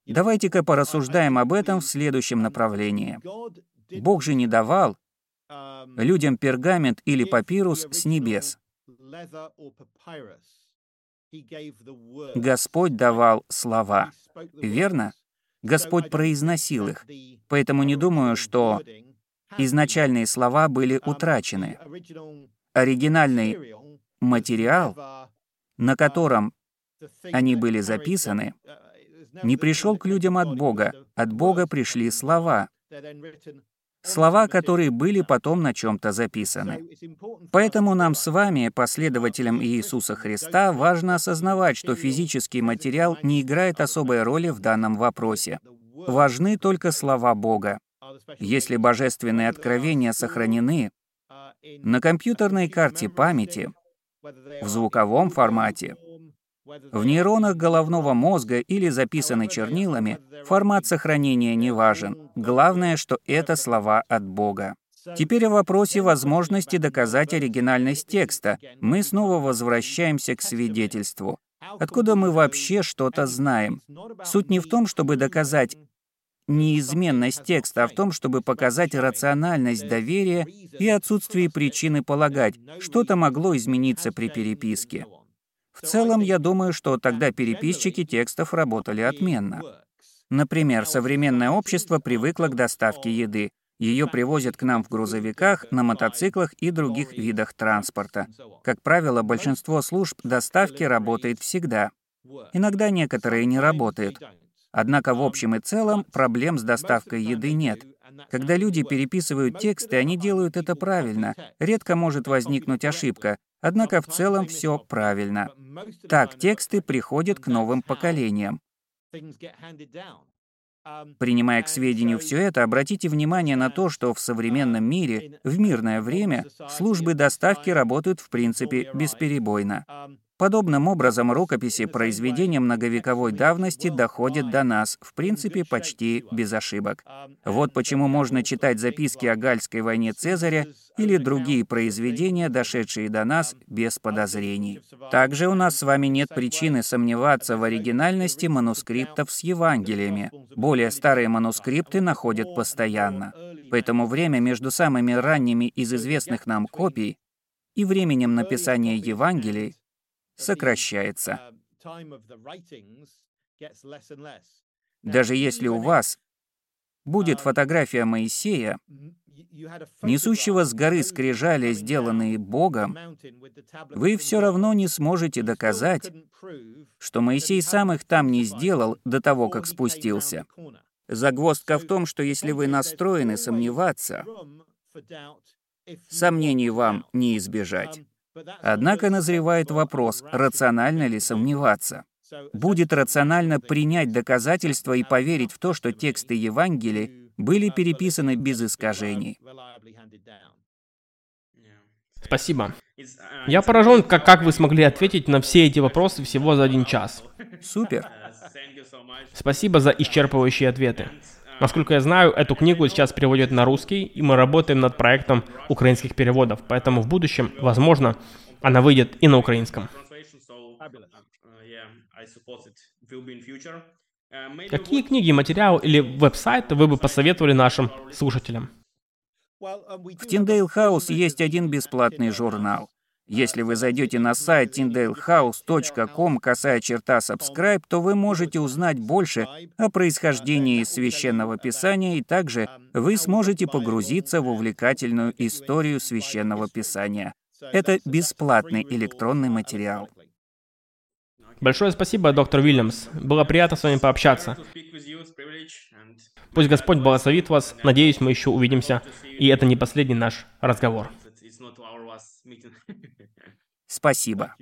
Давайте-ка порассуждаем об этом в следующем направлении. Бог же не давал людям пергамент или папирус с небес. Господь давал слова. Верно? Господь произносил их. Поэтому не думаю, что изначальные слова были утрачены. Оригинальный материал, на котором они были записаны, не пришел к людям от Бога. От Бога пришли слова. Слова, которые были потом на чем-то записаны. Поэтому нам с вами, последователям Иисуса Христа, важно осознавать, что физический материал не играет особой роли в данном вопросе. Важны только слова Бога. Если божественные откровения сохранены на компьютерной карте памяти, в звуковом формате, в нейронах головного мозга или записаны чернилами, формат сохранения не важен. Главное, что это слова от Бога. Теперь о вопросе возможности доказать оригинальность текста. Мы снова возвращаемся к свидетельству. Откуда мы вообще что-то знаем? Суть не в том, чтобы доказать неизменность текста, а в том, чтобы показать рациональность доверия и отсутствие причины полагать, что-то могло измениться при переписке. В целом, я думаю, что тогда переписчики текстов работали отменно. Например, современное общество привыкло к доставке еды. Ее привозят к нам в грузовиках, на мотоциклах и других видах транспорта. Как правило, большинство служб доставки работает всегда. Иногда некоторые не работают. Однако в общем и целом проблем с доставкой еды нет. Когда люди переписывают тексты, они делают это правильно. Редко может возникнуть ошибка, однако в целом все правильно. Так тексты приходят к новым поколениям. Принимая к сведению все это, обратите внимание на то, что в современном мире, в мирное время, службы доставки работают в принципе бесперебойно. Подобным образом рукописи произведения многовековой давности доходят до нас, в принципе, почти без ошибок. Вот почему можно читать записки о Гальской войне Цезаря или другие произведения, дошедшие до нас без подозрений. Также у нас с вами нет причины сомневаться в оригинальности манускриптов с Евангелиями. Более старые манускрипты находят постоянно. Поэтому время между самыми ранними из известных нам копий и временем написания Евангелий сокращается. Даже если у вас будет фотография Моисея, несущего с горы скрижали, сделанные Богом, вы все равно не сможете доказать, что Моисей сам их там не сделал до того, как спустился. Загвоздка в том, что если вы настроены сомневаться, сомнений вам не избежать. Однако назревает вопрос, рационально ли сомневаться. Будет рационально принять доказательства и поверить в то, что тексты Евангелия были переписаны без искажений.
Спасибо. Я поражен, как, как вы смогли ответить на все эти вопросы всего за один час.
Супер.
Спасибо за исчерпывающие ответы. Насколько я знаю, эту книгу сейчас переводят на русский, и мы работаем над проектом украинских переводов, поэтому в будущем, возможно, она выйдет и на украинском. Какие книги, материалы или веб-сайты вы бы посоветовали нашим слушателям?
В Тиндейл Хаус есть один бесплатный журнал. Если вы зайдете на сайт tyndalehouse.com касая черта subscribe, то вы можете узнать больше о происхождении священного писания, и также вы сможете погрузиться в увлекательную историю священного писания. Это бесплатный электронный материал.
Большое спасибо, доктор Уильямс. Было приятно с вами пообщаться. Пусть Господь благословит вас. Надеюсь, мы еще увидимся. И это не последний наш разговор.
Спасибо.